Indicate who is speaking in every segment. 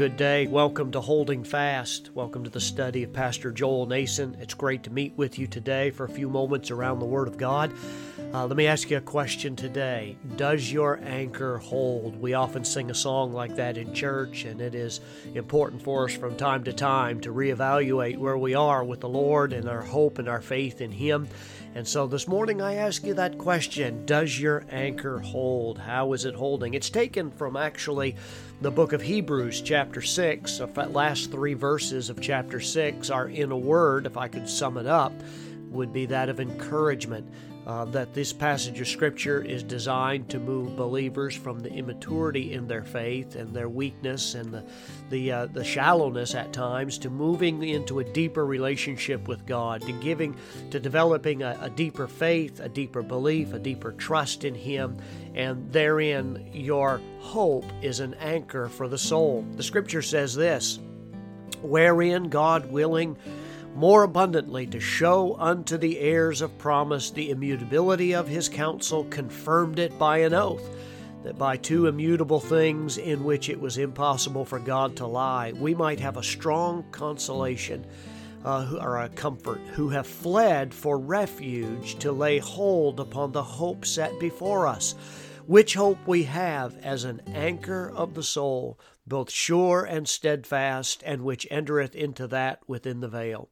Speaker 1: good day. Welcome to Holding Fast. Welcome to the study of Pastor Joel Nason. It's great to meet with you today for a few moments around the Word of God. Uh, let me ask you a question today Does your anchor hold? We often sing a song like that in church, and it is important for us from time to time to reevaluate where we are with the Lord and our hope and our faith in Him. And so this morning I ask you that question Does your anchor hold? How is it holding? It's taken from actually the book of Hebrews, chapter 6. The last three verses of chapter 6 are in a word, if I could sum it up, would be that of encouragement uh, that this passage of Scripture is designed to move believers from the immaturity in their faith and their weakness and the the, uh, the shallowness at times to moving into a deeper relationship with God, to giving, to developing a, a deeper faith, a deeper belief, a deeper trust in Him, and therein your hope is an anchor for the soul. The Scripture says this, wherein God willing more abundantly to show unto the heirs of promise the immutability of his counsel, confirmed it by an oath, that by two immutable things in which it was impossible for God to lie, we might have a strong consolation. Uh, or a comfort, who have fled for refuge to lay hold upon the hope set before us, which hope we have as an anchor of the soul, both sure and steadfast, and which entereth into that within the veil,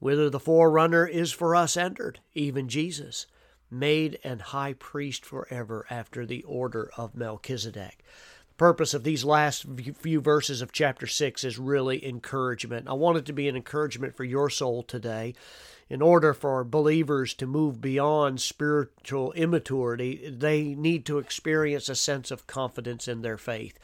Speaker 1: whither the forerunner is for us entered, even Jesus, made an high priest forever after the order of Melchizedek. The purpose of these last few verses of chapter 6 is really encouragement. I want it to be an encouragement for your soul today in order for believers to move beyond spiritual immaturity, they need to experience a sense of confidence in their faith.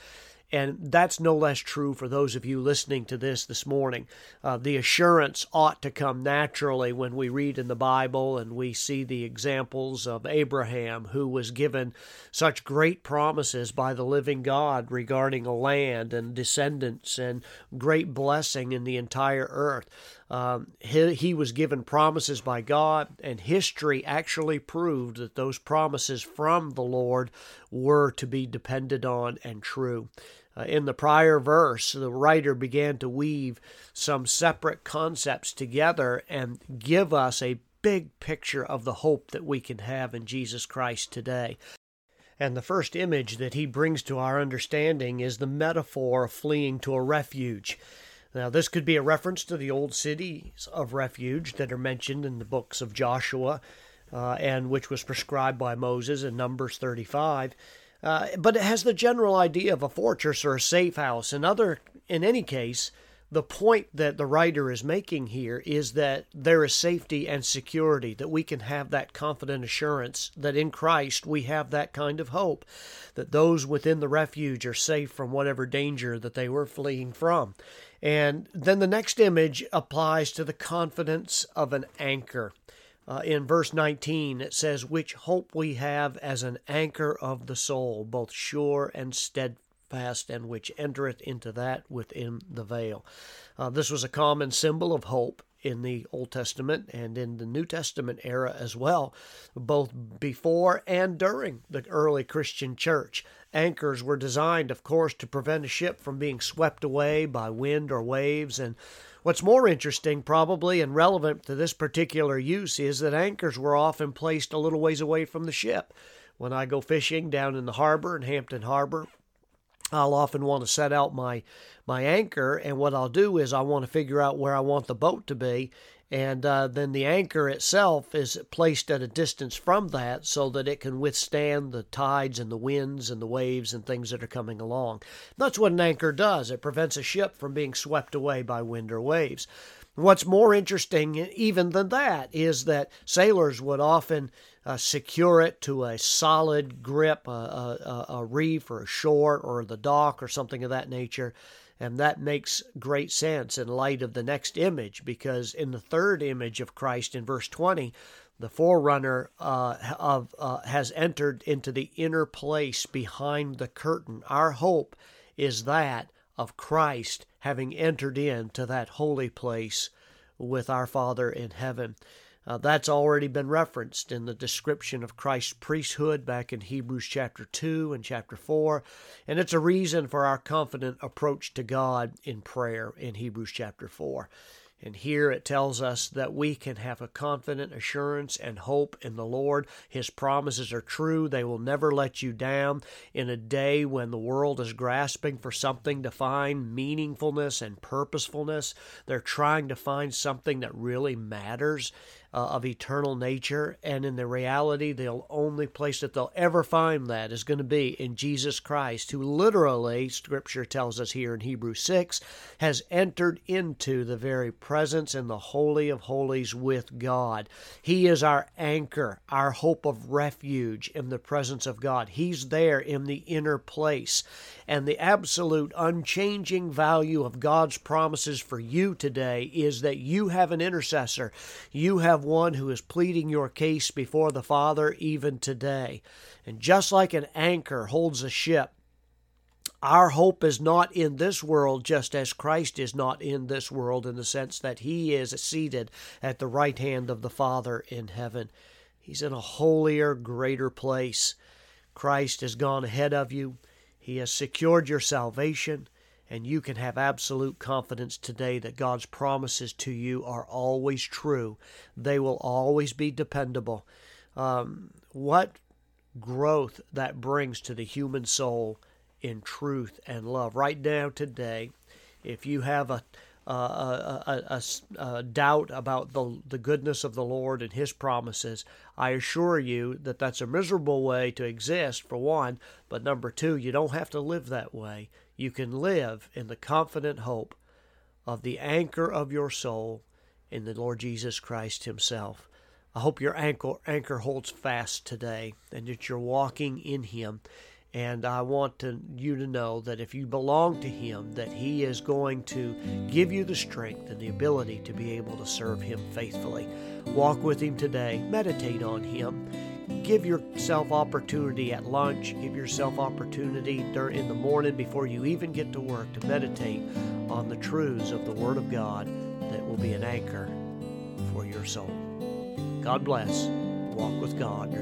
Speaker 1: And that's no less true for those of you listening to this this morning. Uh, the assurance ought to come naturally when we read in the Bible and we see the examples of Abraham, who was given such great promises by the living God regarding a land and descendants and great blessing in the entire earth. Um, he, he was given promises by God, and history actually proved that those promises from the Lord were to be depended on and true. Uh, in the prior verse, the writer began to weave some separate concepts together and give us a big picture of the hope that we can have in Jesus Christ today. And the first image that he brings to our understanding is the metaphor of fleeing to a refuge. Now, this could be a reference to the old cities of refuge that are mentioned in the books of Joshua uh, and which was prescribed by Moses in Numbers 35. Uh, but it has the general idea of a fortress or a safe house. In other, in any case, the point that the writer is making here is that there is safety and security, that we can have that confident assurance that in Christ we have that kind of hope, that those within the refuge are safe from whatever danger that they were fleeing from. And then the next image applies to the confidence of an anchor. Uh, in verse 19, it says, Which hope we have as an anchor of the soul, both sure and steadfast, and which entereth into that within the veil. Uh, this was a common symbol of hope in the Old Testament and in the New Testament era as well, both before and during the early Christian church. Anchors were designed, of course, to prevent a ship from being swept away by wind or waves and What's more interesting, probably, and relevant to this particular use is that anchors were often placed a little ways away from the ship. When I go fishing down in the harbor in Hampton Harbor, I'll often want to set out my my anchor, and what I'll do is I want to figure out where I want the boat to be, and uh, then the anchor itself is placed at a distance from that so that it can withstand the tides and the winds and the waves and things that are coming along. That's what an anchor does. It prevents a ship from being swept away by wind or waves. What's more interesting, even than that, is that sailors would often uh, secure it to a solid grip, a, a, a reef or a shore or the dock or something of that nature. And that makes great sense in light of the next image, because in the third image of Christ in verse 20, the forerunner uh, of, uh, has entered into the inner place behind the curtain. Our hope is that of Christ having entered into that holy place with our Father in heaven. Uh, that's already been referenced in the description of Christ's priesthood back in Hebrews chapter 2 and chapter 4. And it's a reason for our confident approach to God in prayer in Hebrews chapter 4. And here it tells us that we can have a confident assurance and hope in the Lord. His promises are true. They will never let you down. In a day when the world is grasping for something to find meaningfulness and purposefulness, they're trying to find something that really matters uh, of eternal nature. And in the reality, the only place that they'll ever find that is going to be in Jesus Christ, who literally, Scripture tells us here in Hebrews 6, has entered into the very presence in the Holy of Holies with God. He is our anchor, our hope of refuge in the presence of God. He's there in the inner place. And the absolute unchanging value of God's promises for you today is that you have an intercessor. You have one who is pleading your case before the Father even today. And just like an anchor holds a ship, our hope is not in this world, just as Christ is not in this world, in the sense that He is seated at the right hand of the Father in heaven. He's in a holier, greater place. Christ has gone ahead of you. He has secured your salvation, and you can have absolute confidence today that God's promises to you are always true. They will always be dependable. Um, what growth that brings to the human soul in truth and love. Right now, today, if you have a Uh, a, a, a, a, doubt about the, the goodness of the Lord and His promises, I assure you that that's a miserable way to exist, for one. But number two, you don't have to live that way. You can live in the confident hope of the anchor of your soul in the Lord Jesus Christ Himself. I hope your anchor, anchor holds fast today and that you're walking in Him and I want to, you to know that if you belong to Him, that He is going to give you the strength and the ability to be able to serve Him faithfully. Walk with Him today. Meditate on Him. Give yourself opportunity at lunch. Give yourself opportunity in the morning before you even get to work to meditate on the truths of the Word of God that will be an anchor for your soul. God bless. Walk with God